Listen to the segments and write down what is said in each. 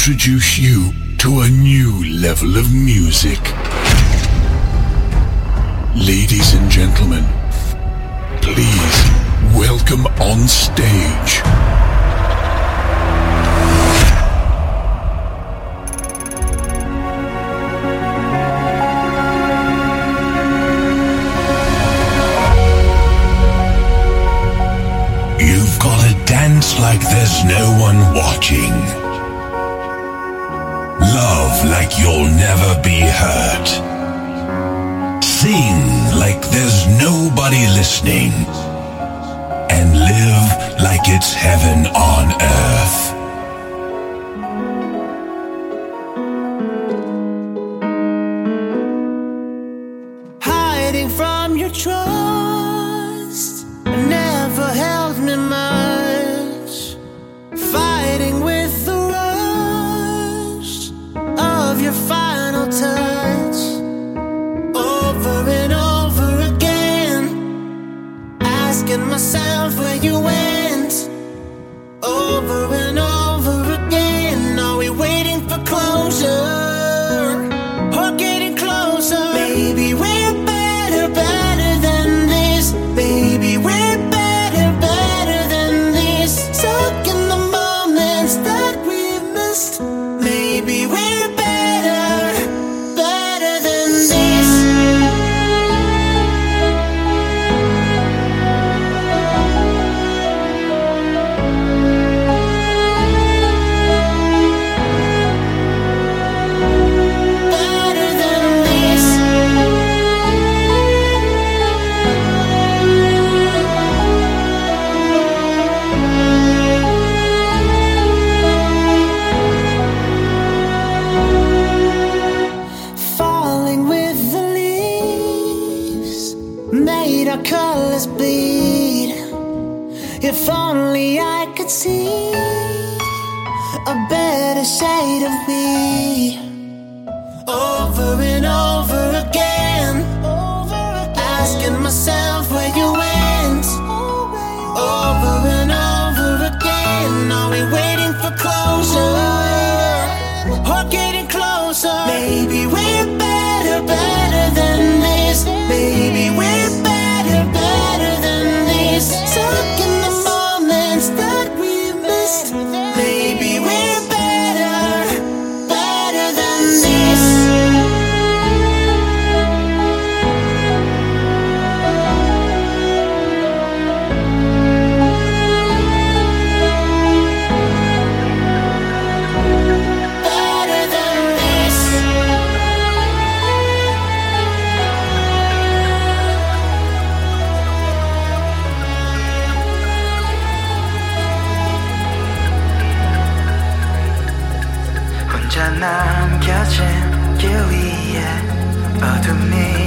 introduce other me.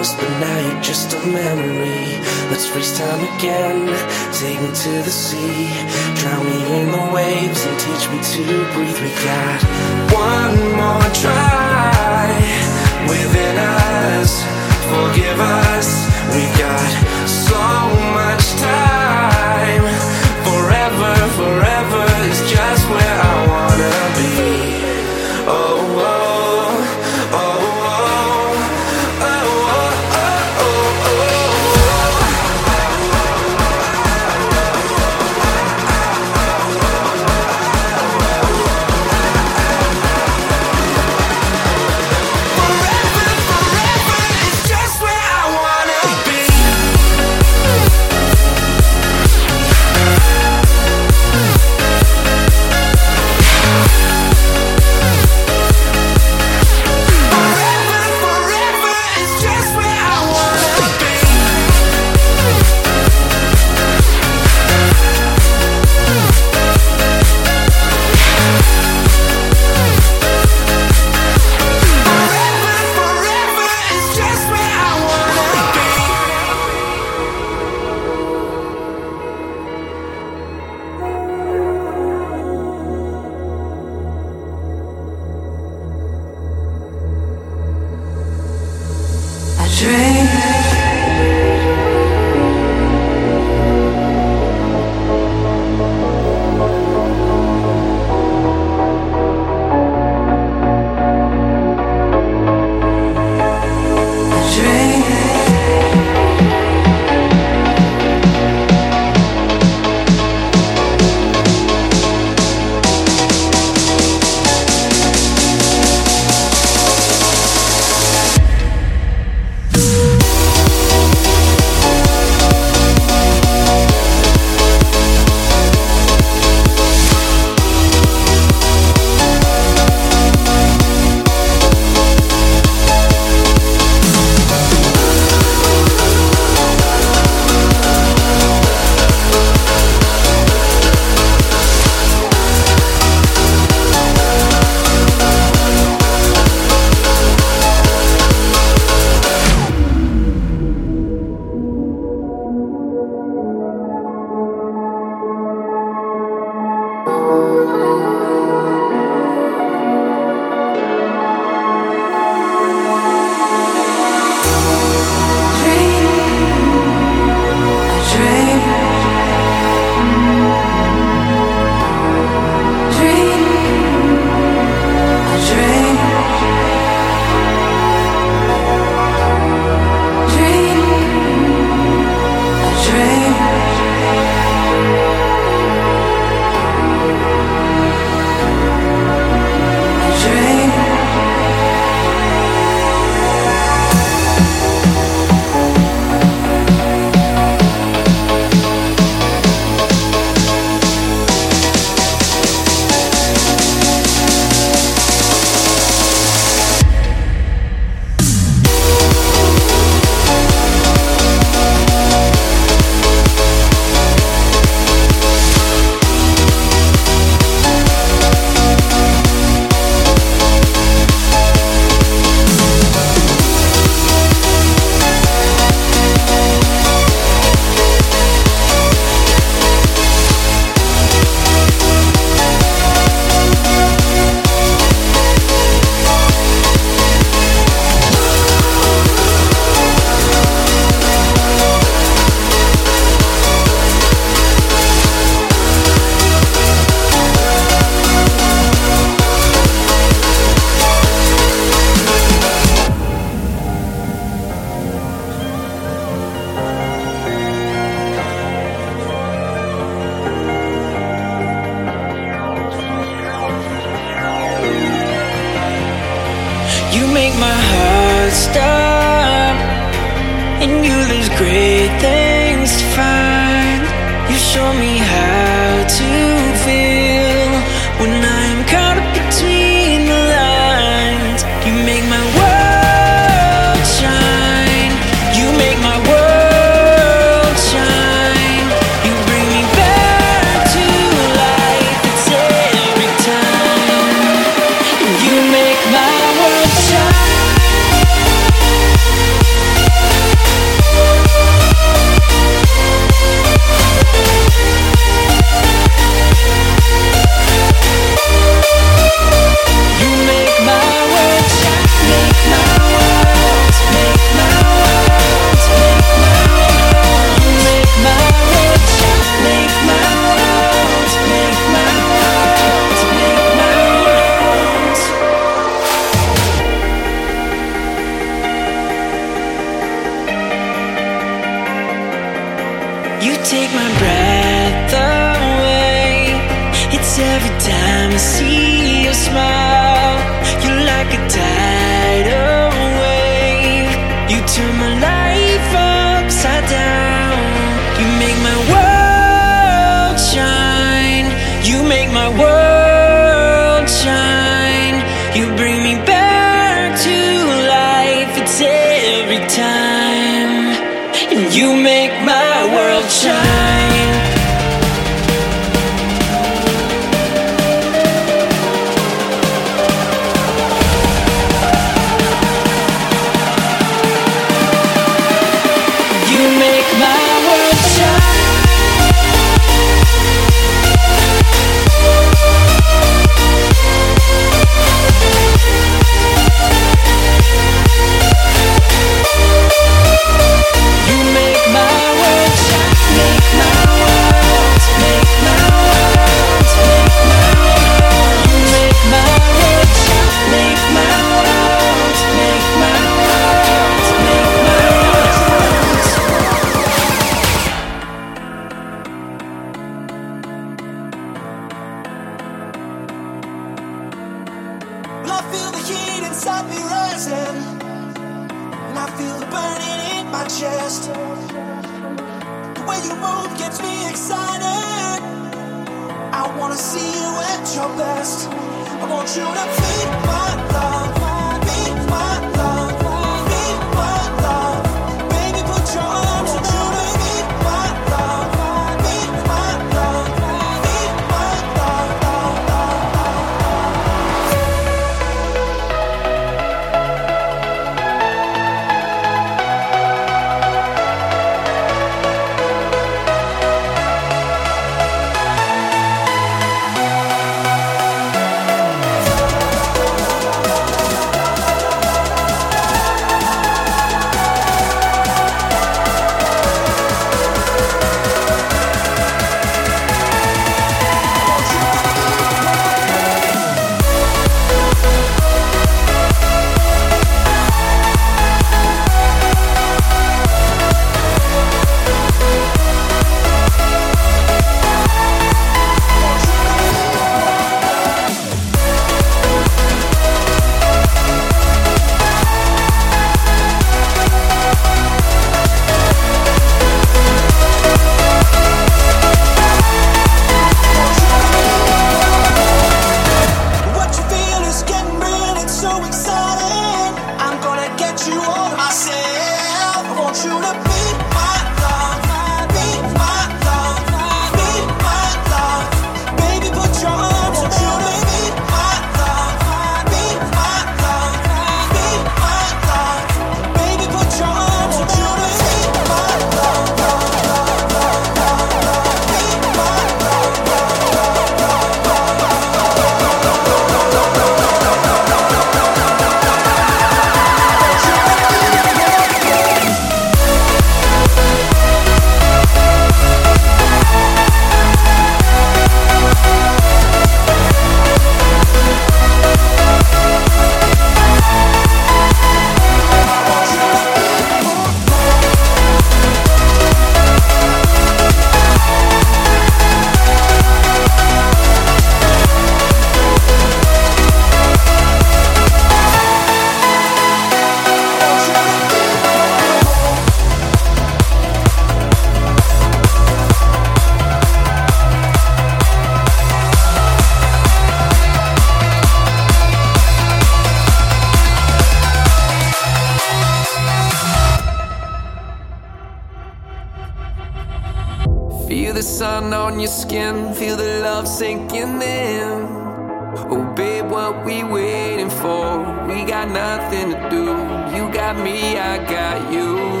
Got me, I got you.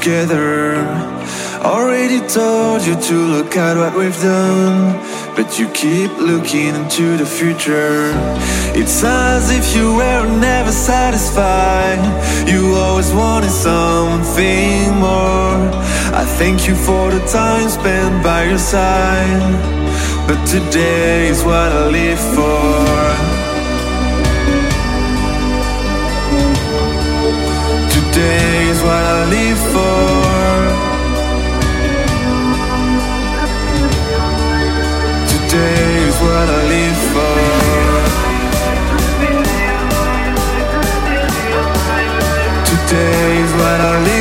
Together? Already told you to look at what we've done, but you keep looking into the future. It's as if you were never satisfied. You always wanted something more. I thank you for the time spent by your side, but today is what I live for. Today is what I live for. Today is what I live for. Today is what I live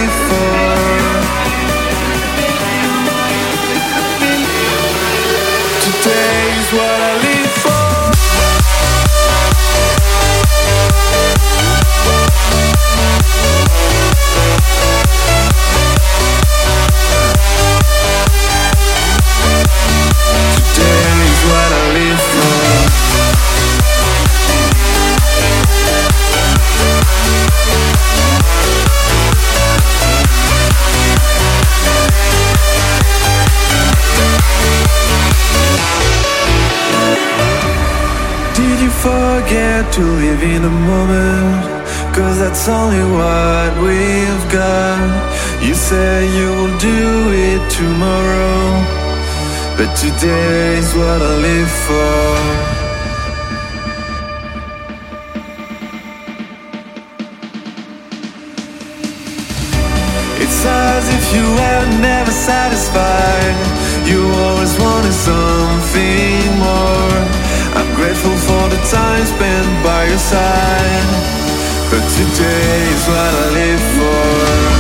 to live in the moment? Cause that's only what we've got. You say you will do it tomorrow. But today is what I live for. It's as if you were never satisfied. You always wanted something more. Time spent by your side. But today is what I live for.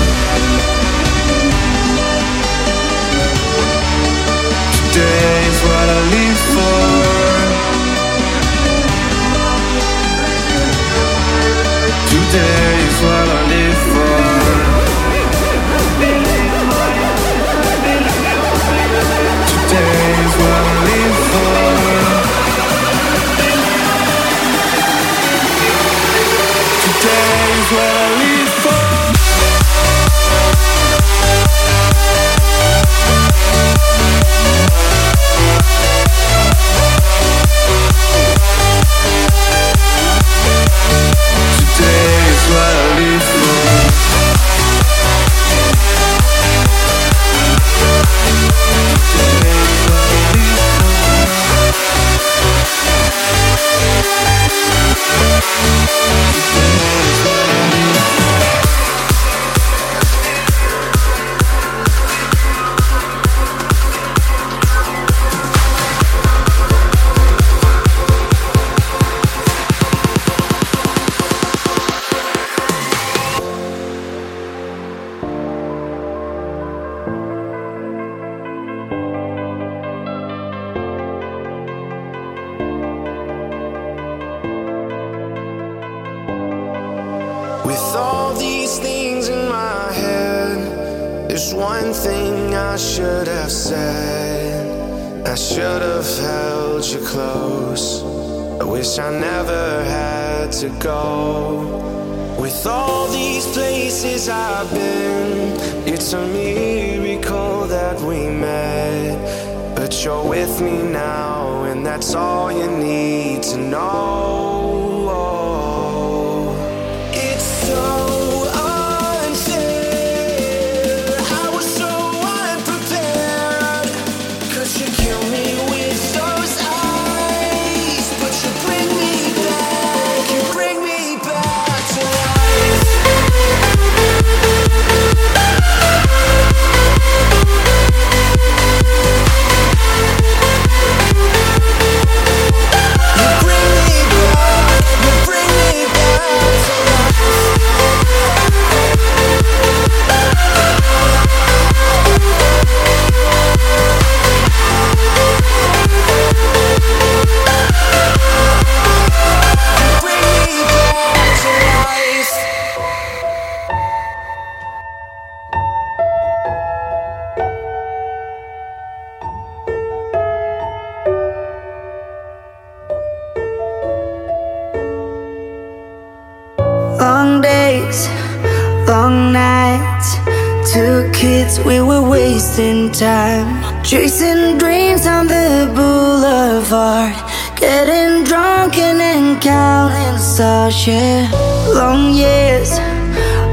in time. Chasing dreams on the boulevard. Getting drunk and then counting stars, yeah. Long years,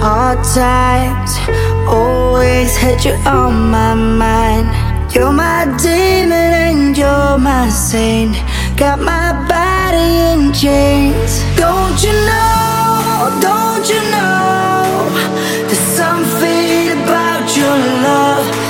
hard times. Always had you on my mind. You're my demon and you're my saint. Got my body in chains. Don't you know? Don't you know? There's something about your love.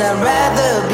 I'd rather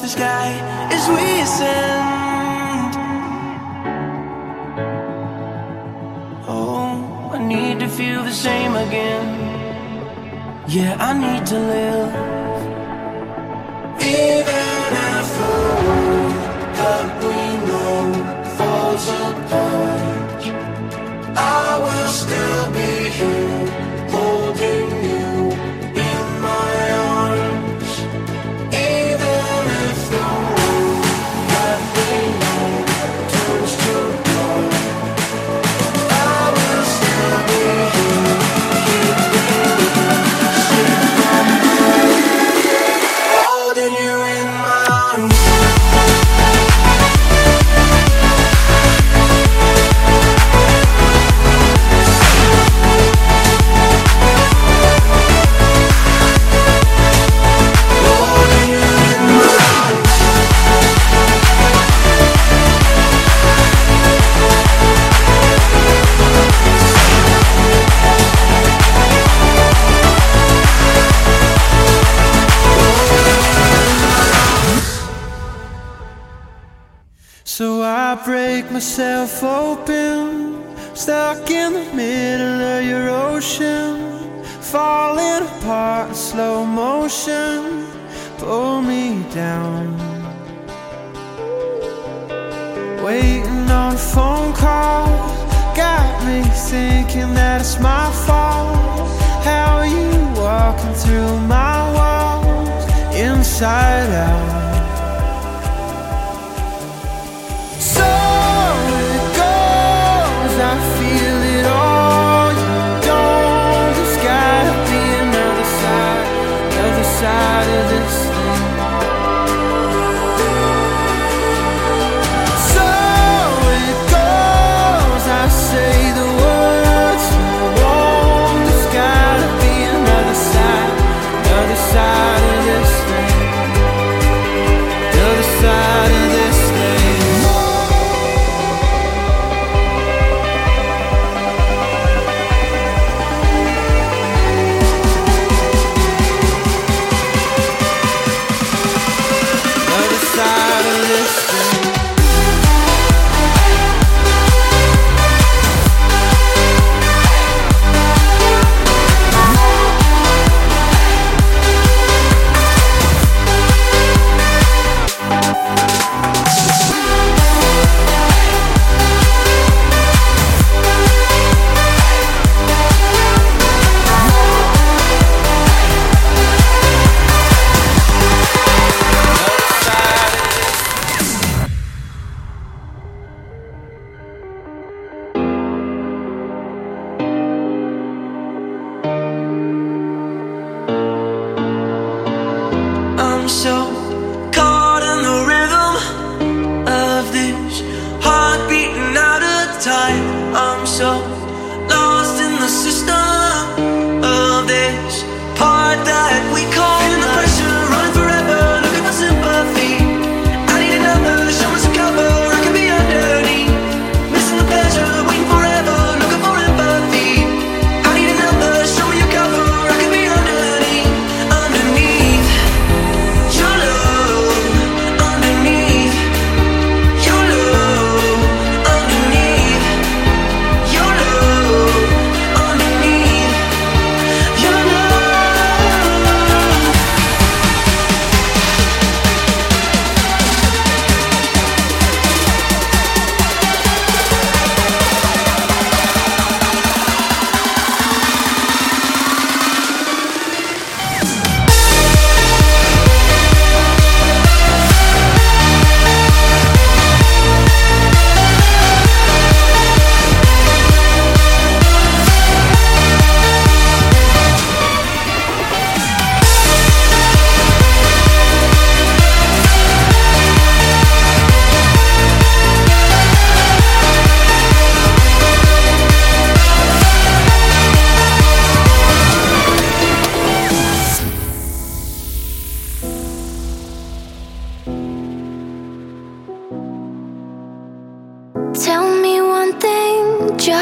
the sky as we ascend. Oh, I need to feel the same again. Yeah, I need to live. Even myself open.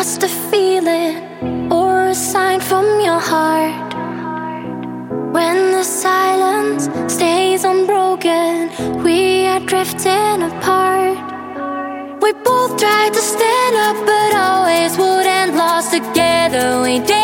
just a feeling or a sign from your heart. When the silence stays unbroken, we are drifting apart. We both tried to stand up, but always would end lost together. We did.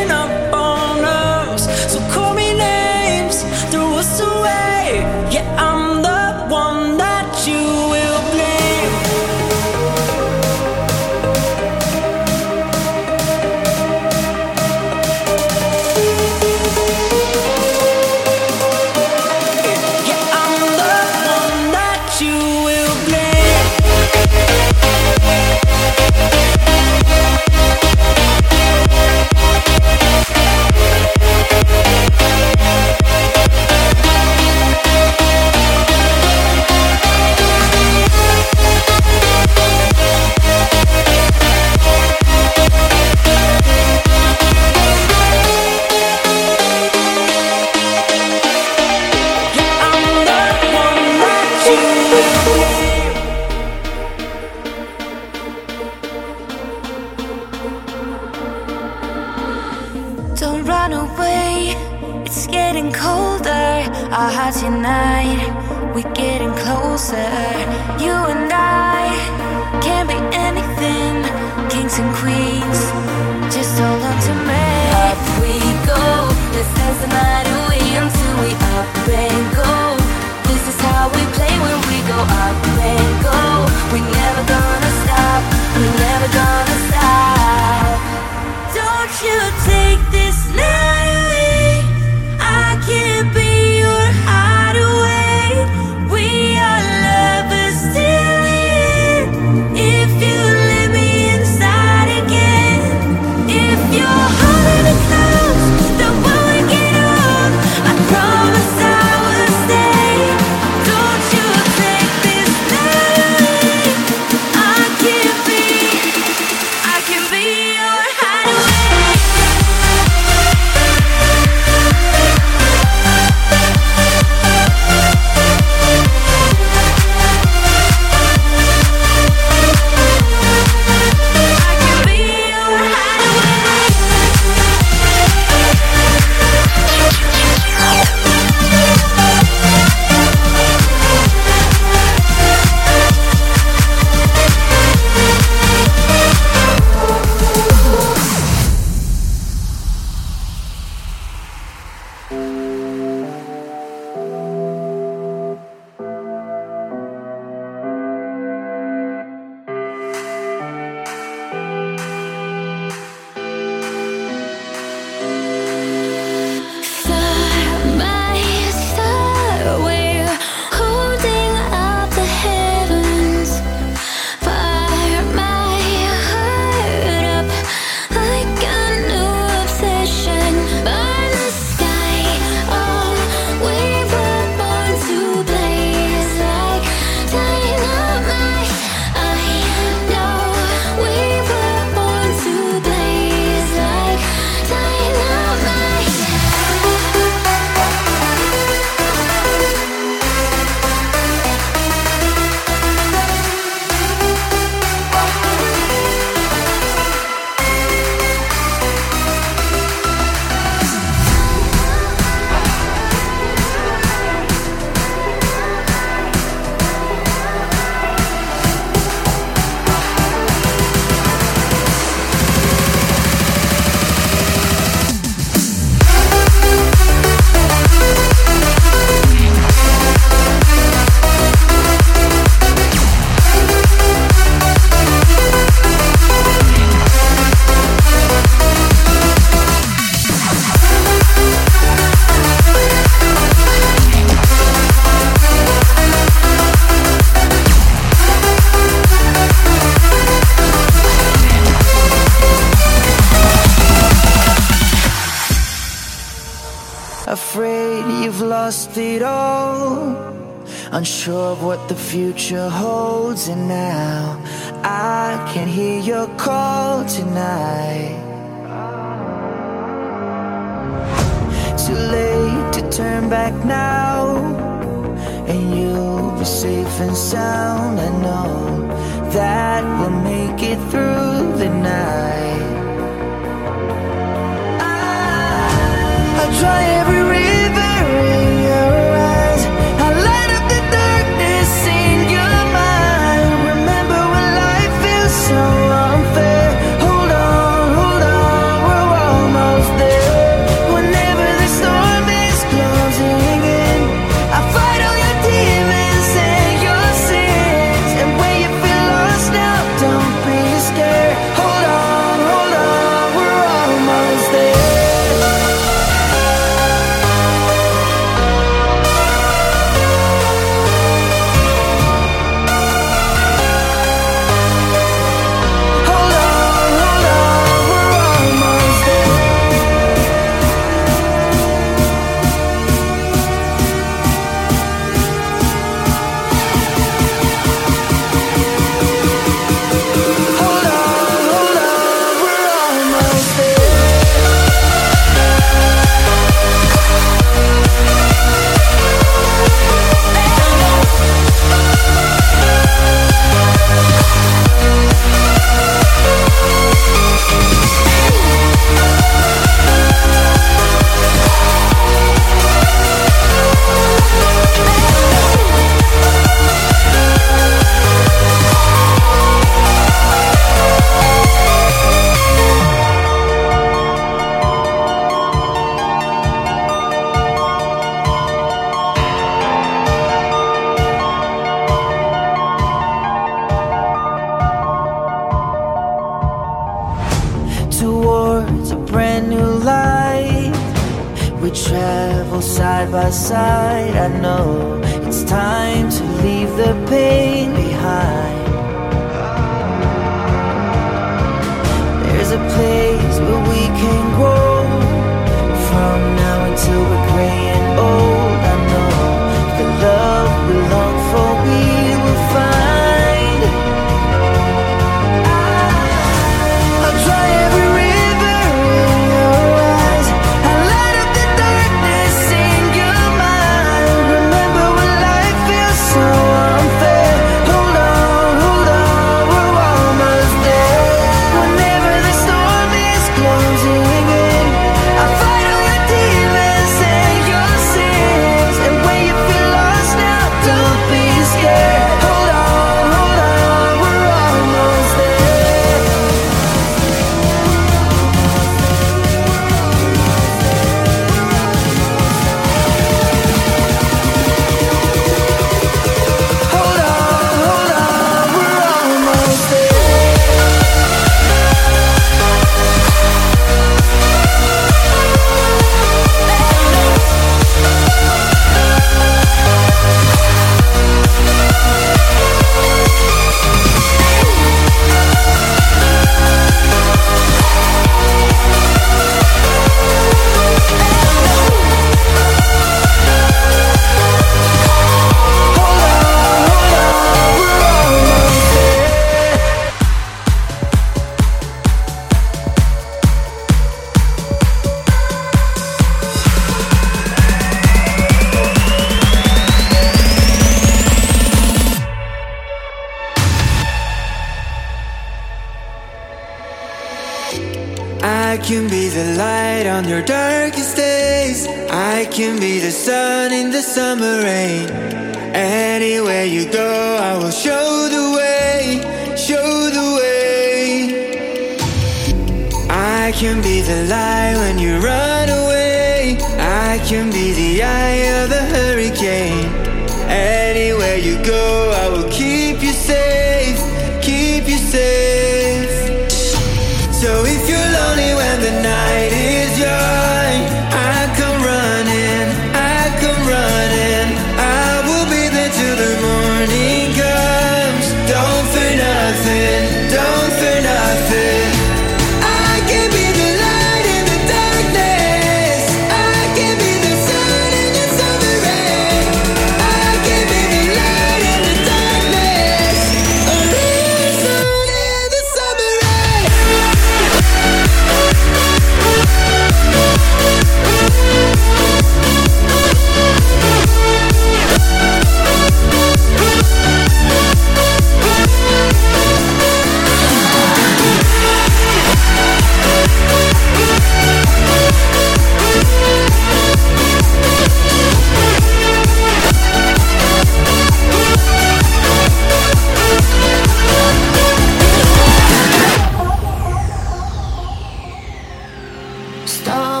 Stop.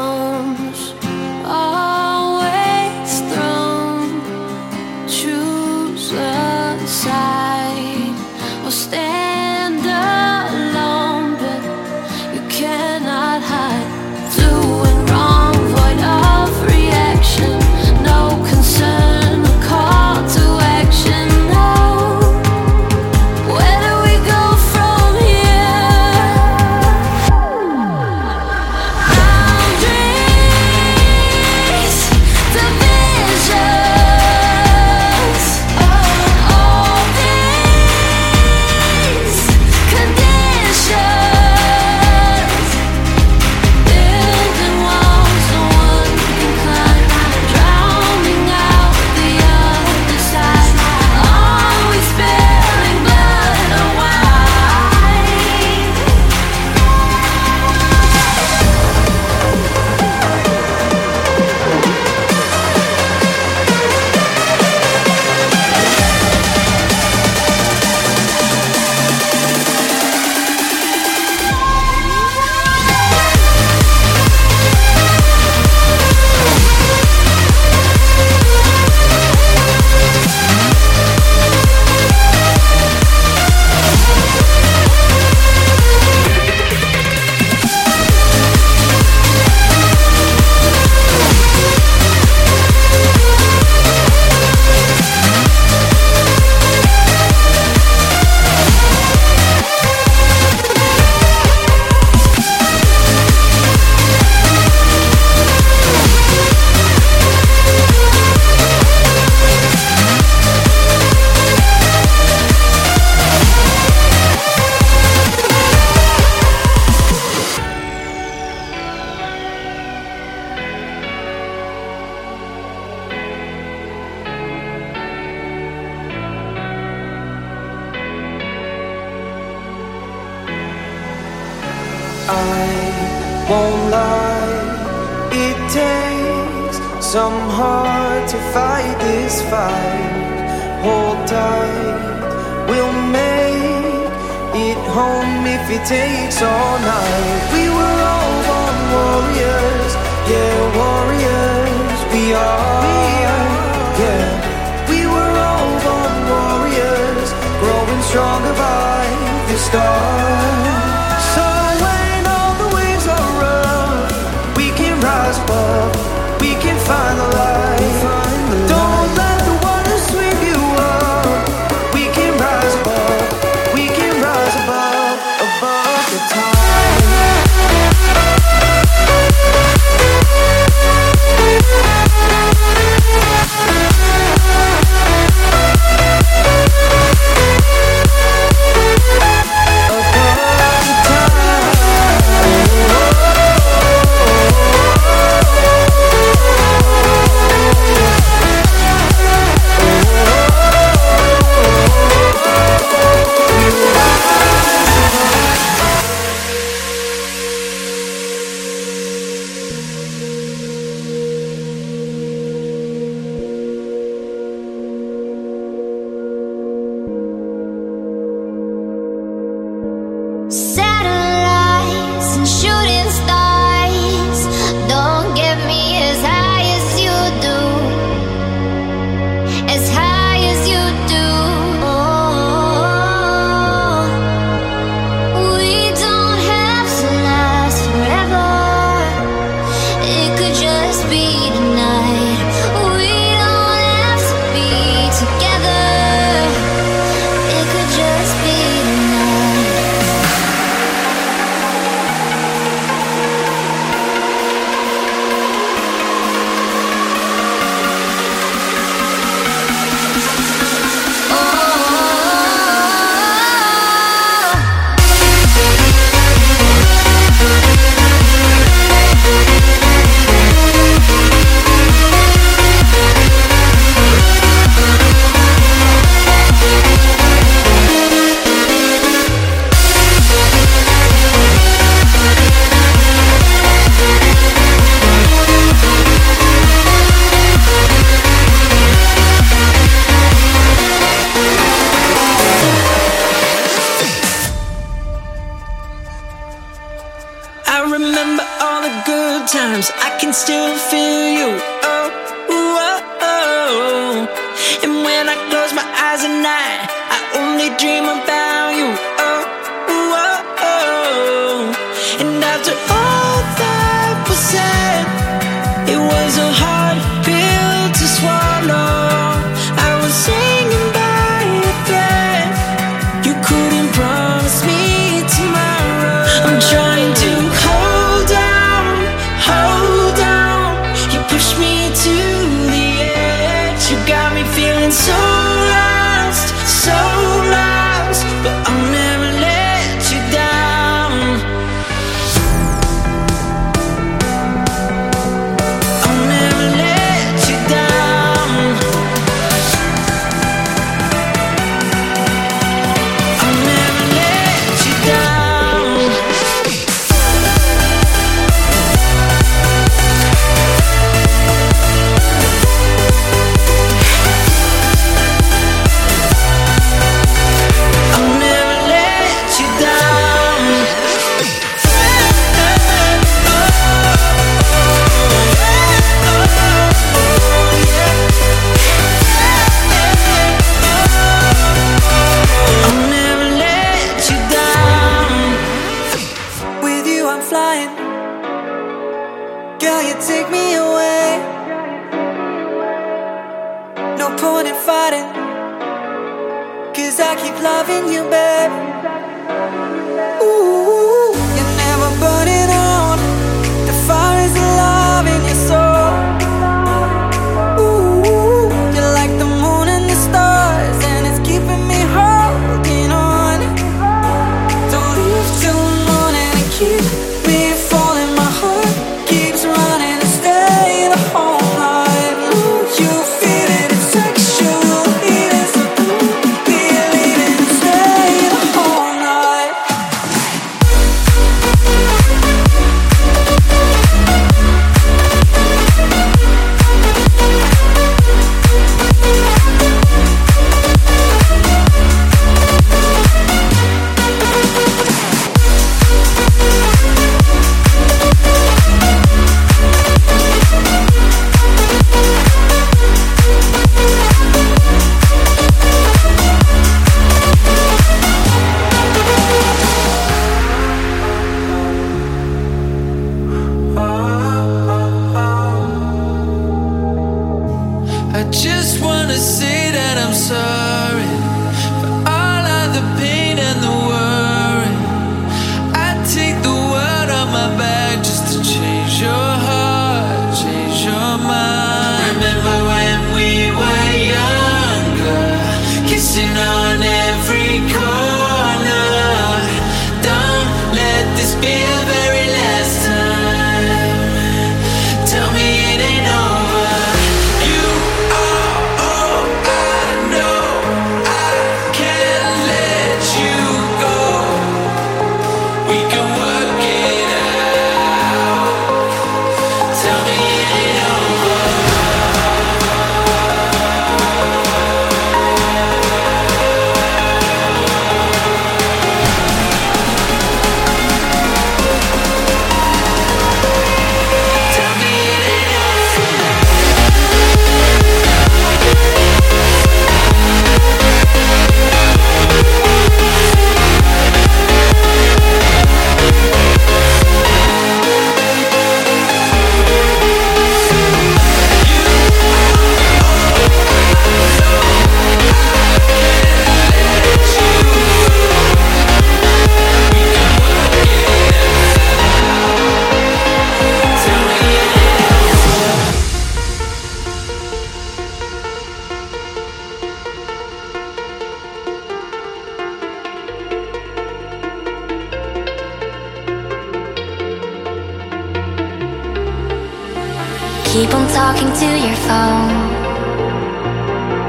keep on talking to your phone.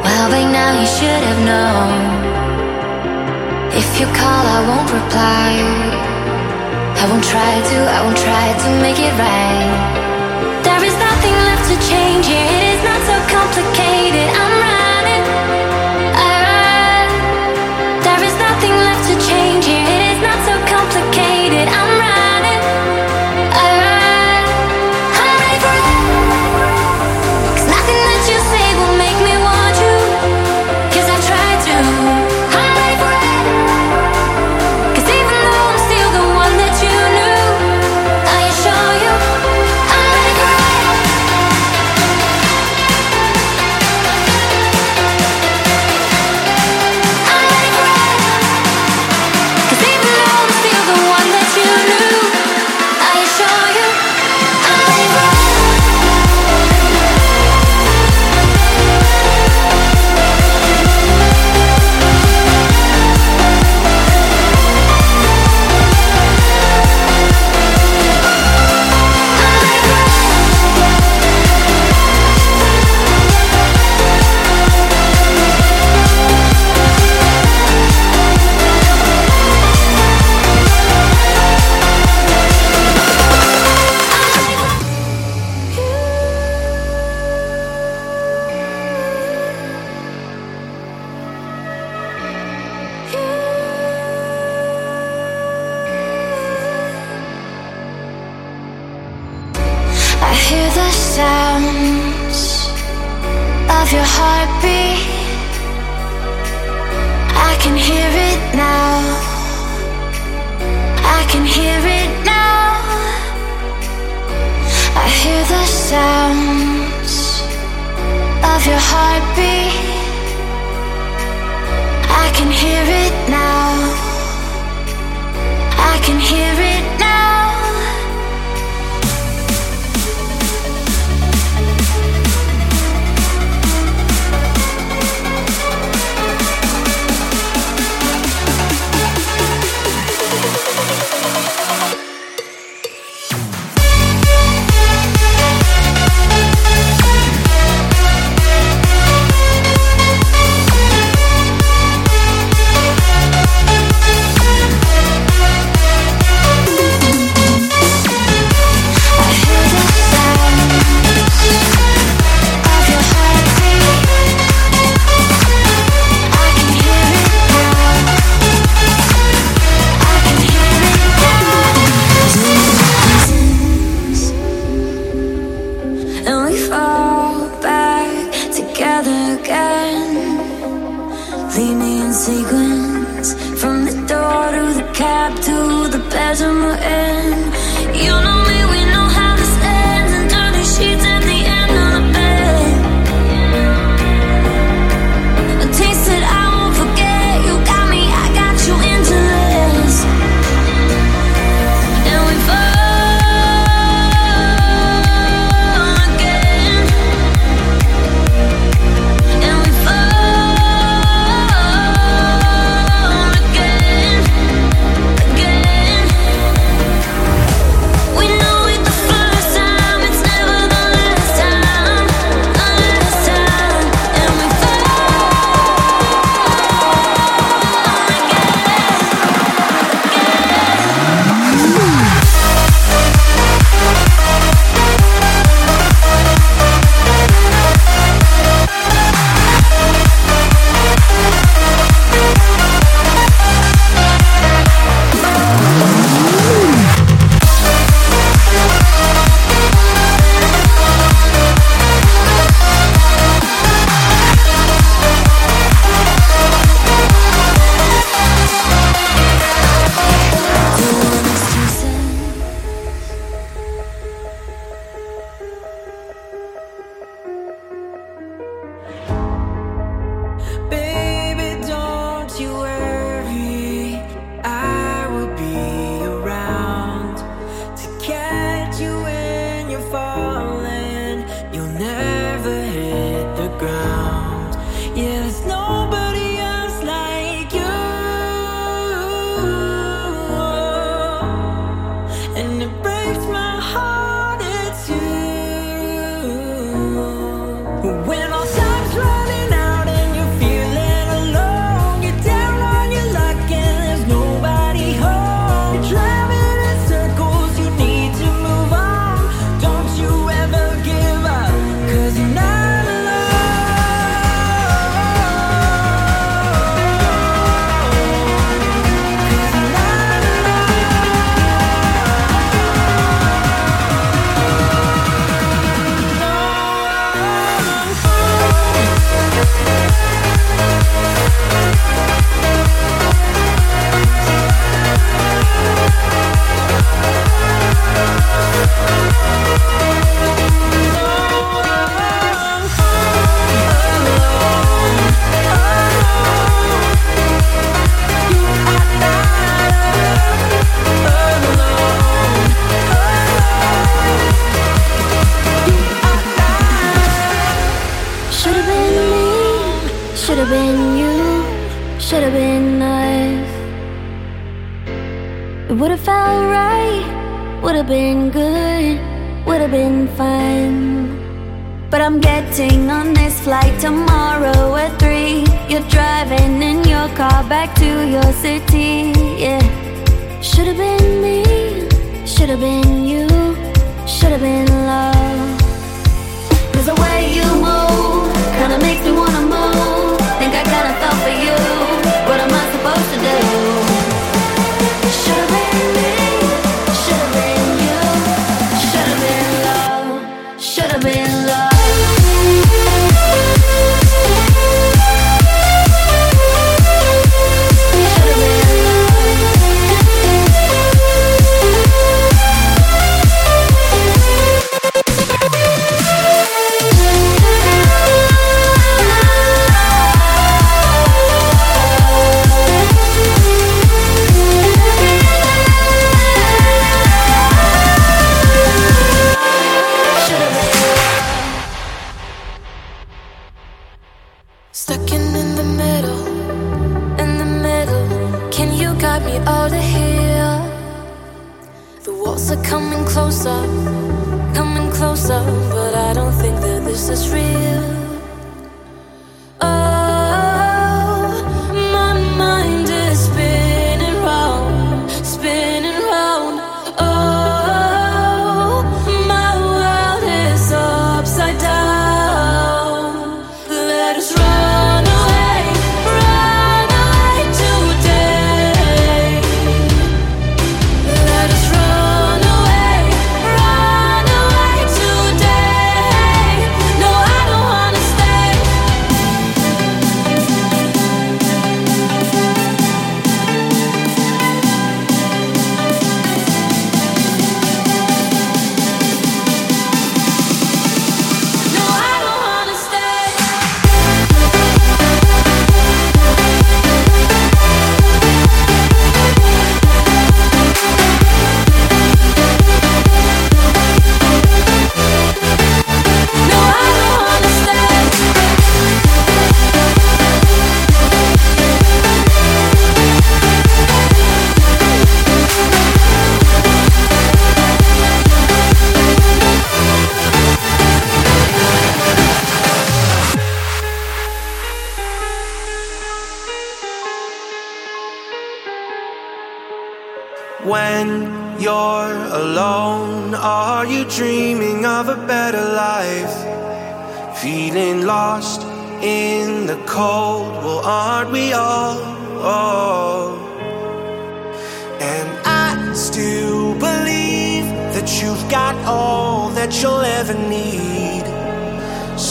Well, by now you should have known. If you call, I won't reply. I won't try to, I won't try to make it right. There is nothing left to change, here. Would have been good, would have been fun. But I'm getting on this flight tomorrow at three. You're driving in your car back to your city, yeah. Should have been me, should have been you, should have been love. Cause the way you move kinda makes me wanna move. Got all that you'll ever need.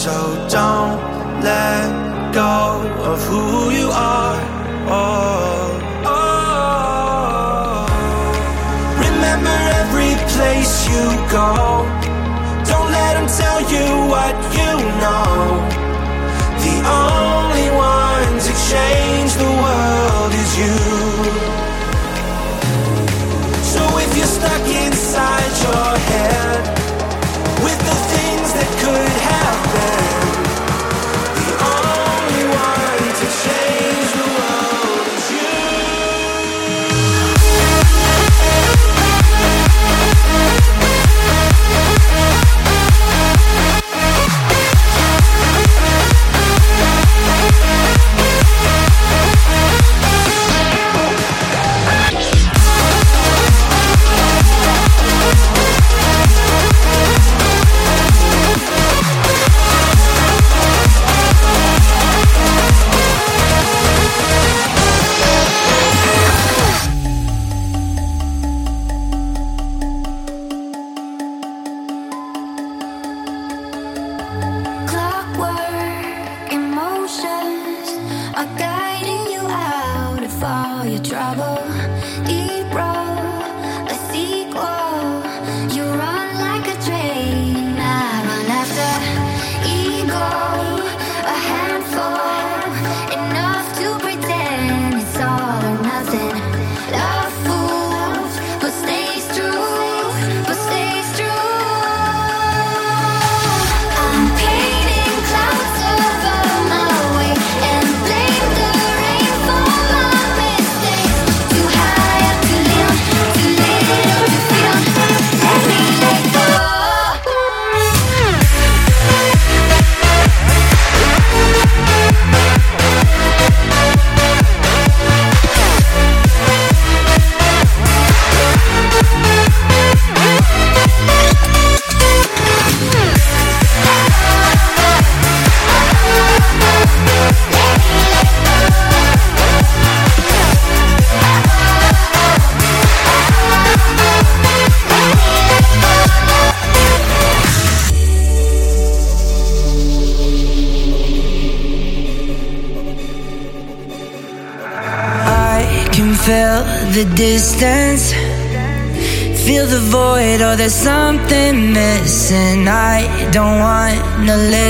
So don't let go of who you are. Oh. Oh. Remember every place you go. Don't let them tell you what you know. The only one to change the world is you. So if you're stuck inside your head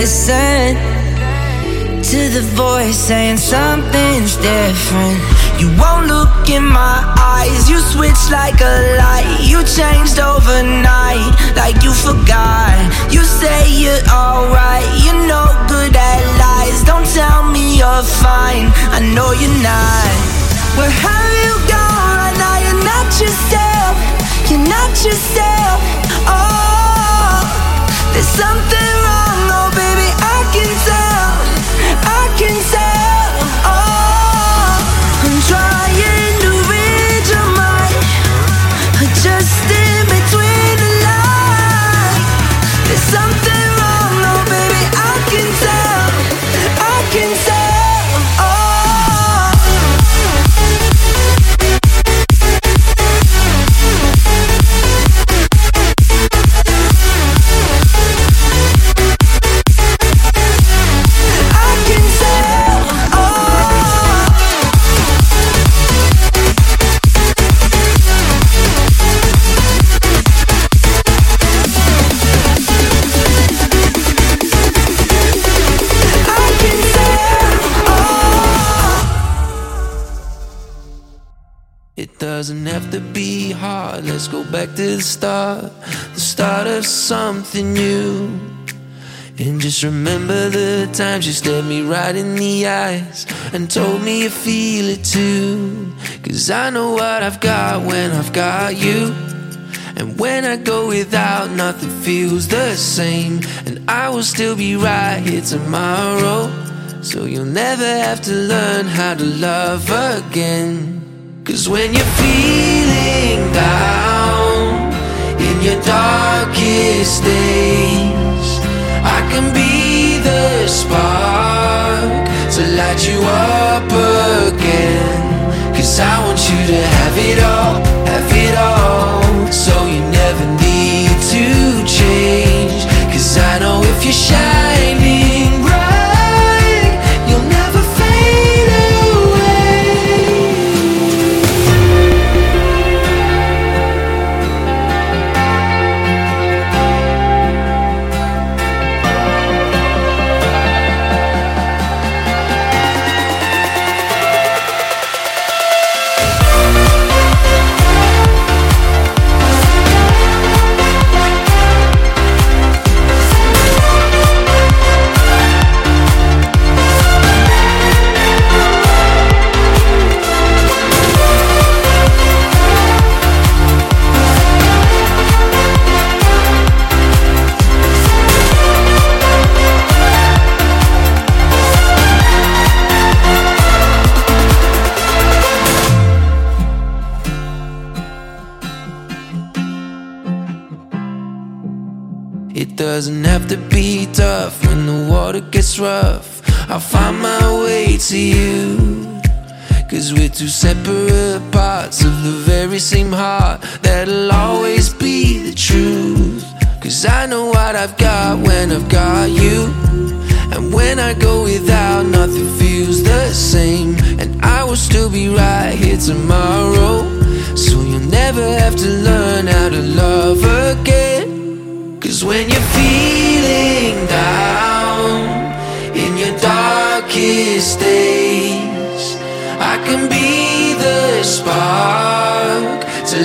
listen to the voice saying something's different. You won't look in my eyes, you switch like a light. You changed overnight, like you forgot. You say you're alright, you're no good at lies. Don't tell me you're fine, I know you're not. Where have you gone? Now you're not yourself, you're not yourself. Oh, there's something wrong, can The start, the start of something new. And just remember the times you stared me right in the eyes and told me you feel it too. Cause I know what I've got when I've got you. And when I go without, nothing feels the same. And I will still be right here tomorrow. So you'll never have to learn how to love again. Cause when you're days, I can be the spark to light you up again. Cause I want you to have it all, have it all. So you never need to change. Cause I know if you're shining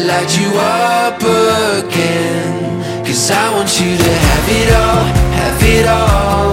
light you up again. Cause I want you to have it all, have it all.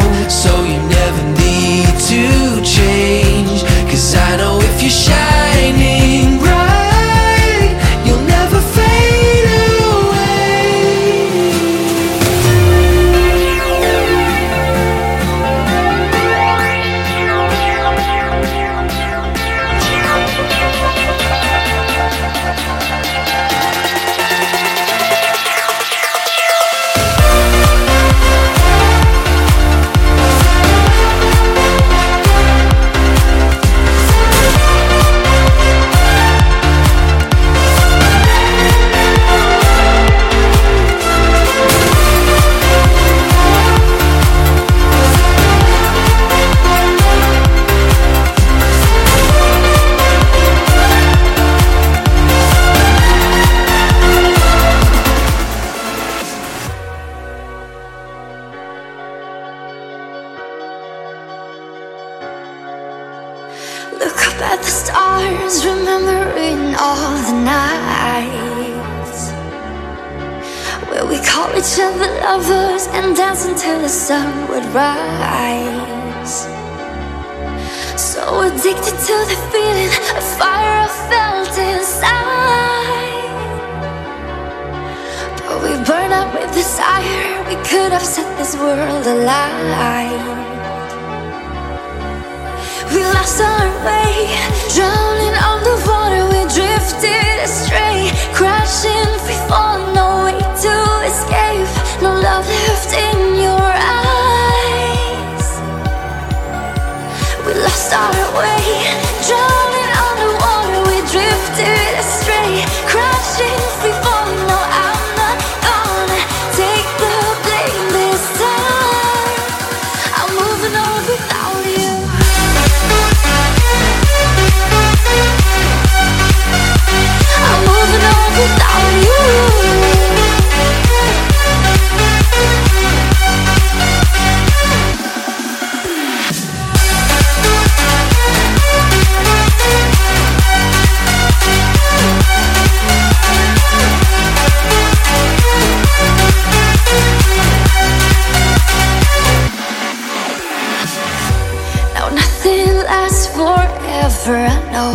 river I know.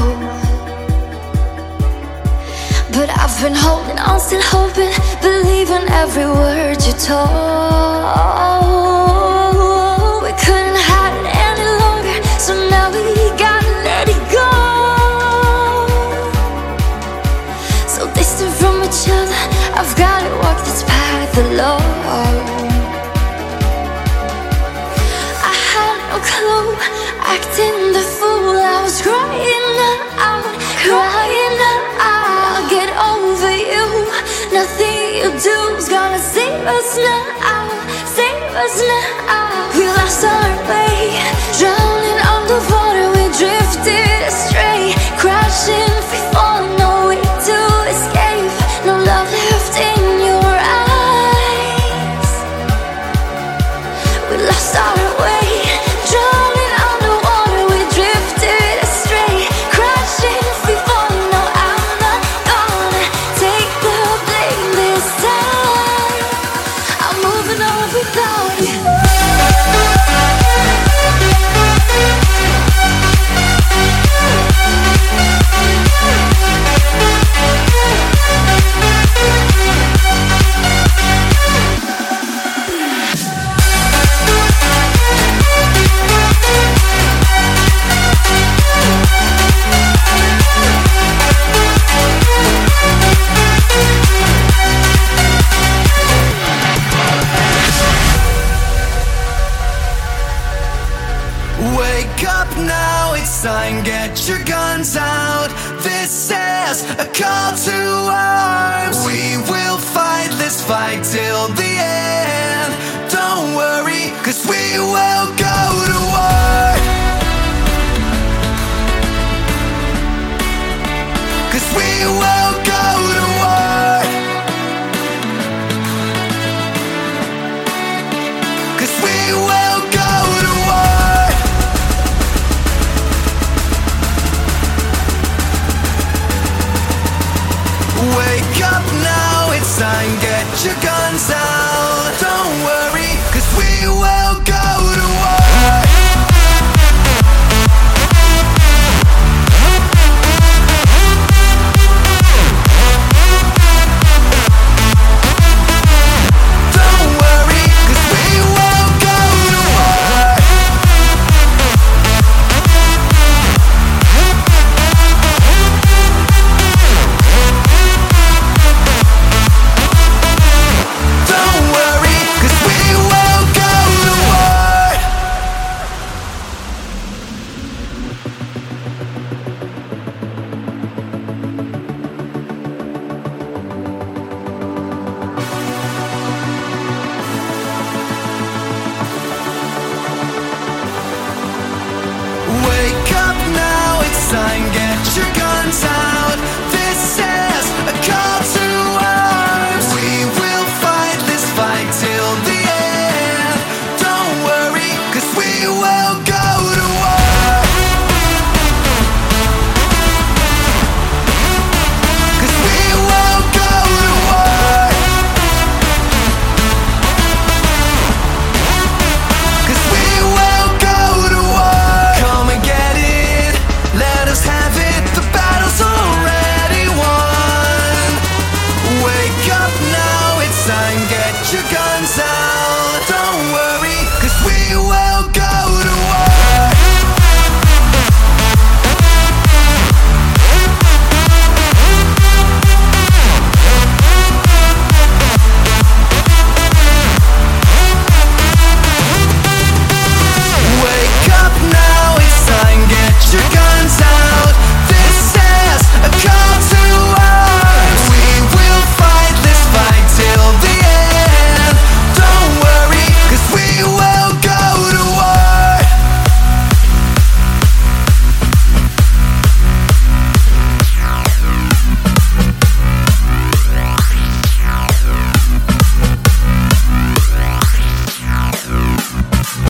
But I've been holding on, still hoping, believing every word you told. We couldn't hide it any longer, so now we gotta let it go. So distant from each other, I've gotta walk this path alone. doom's gonna save us now, save us now. We lost our way.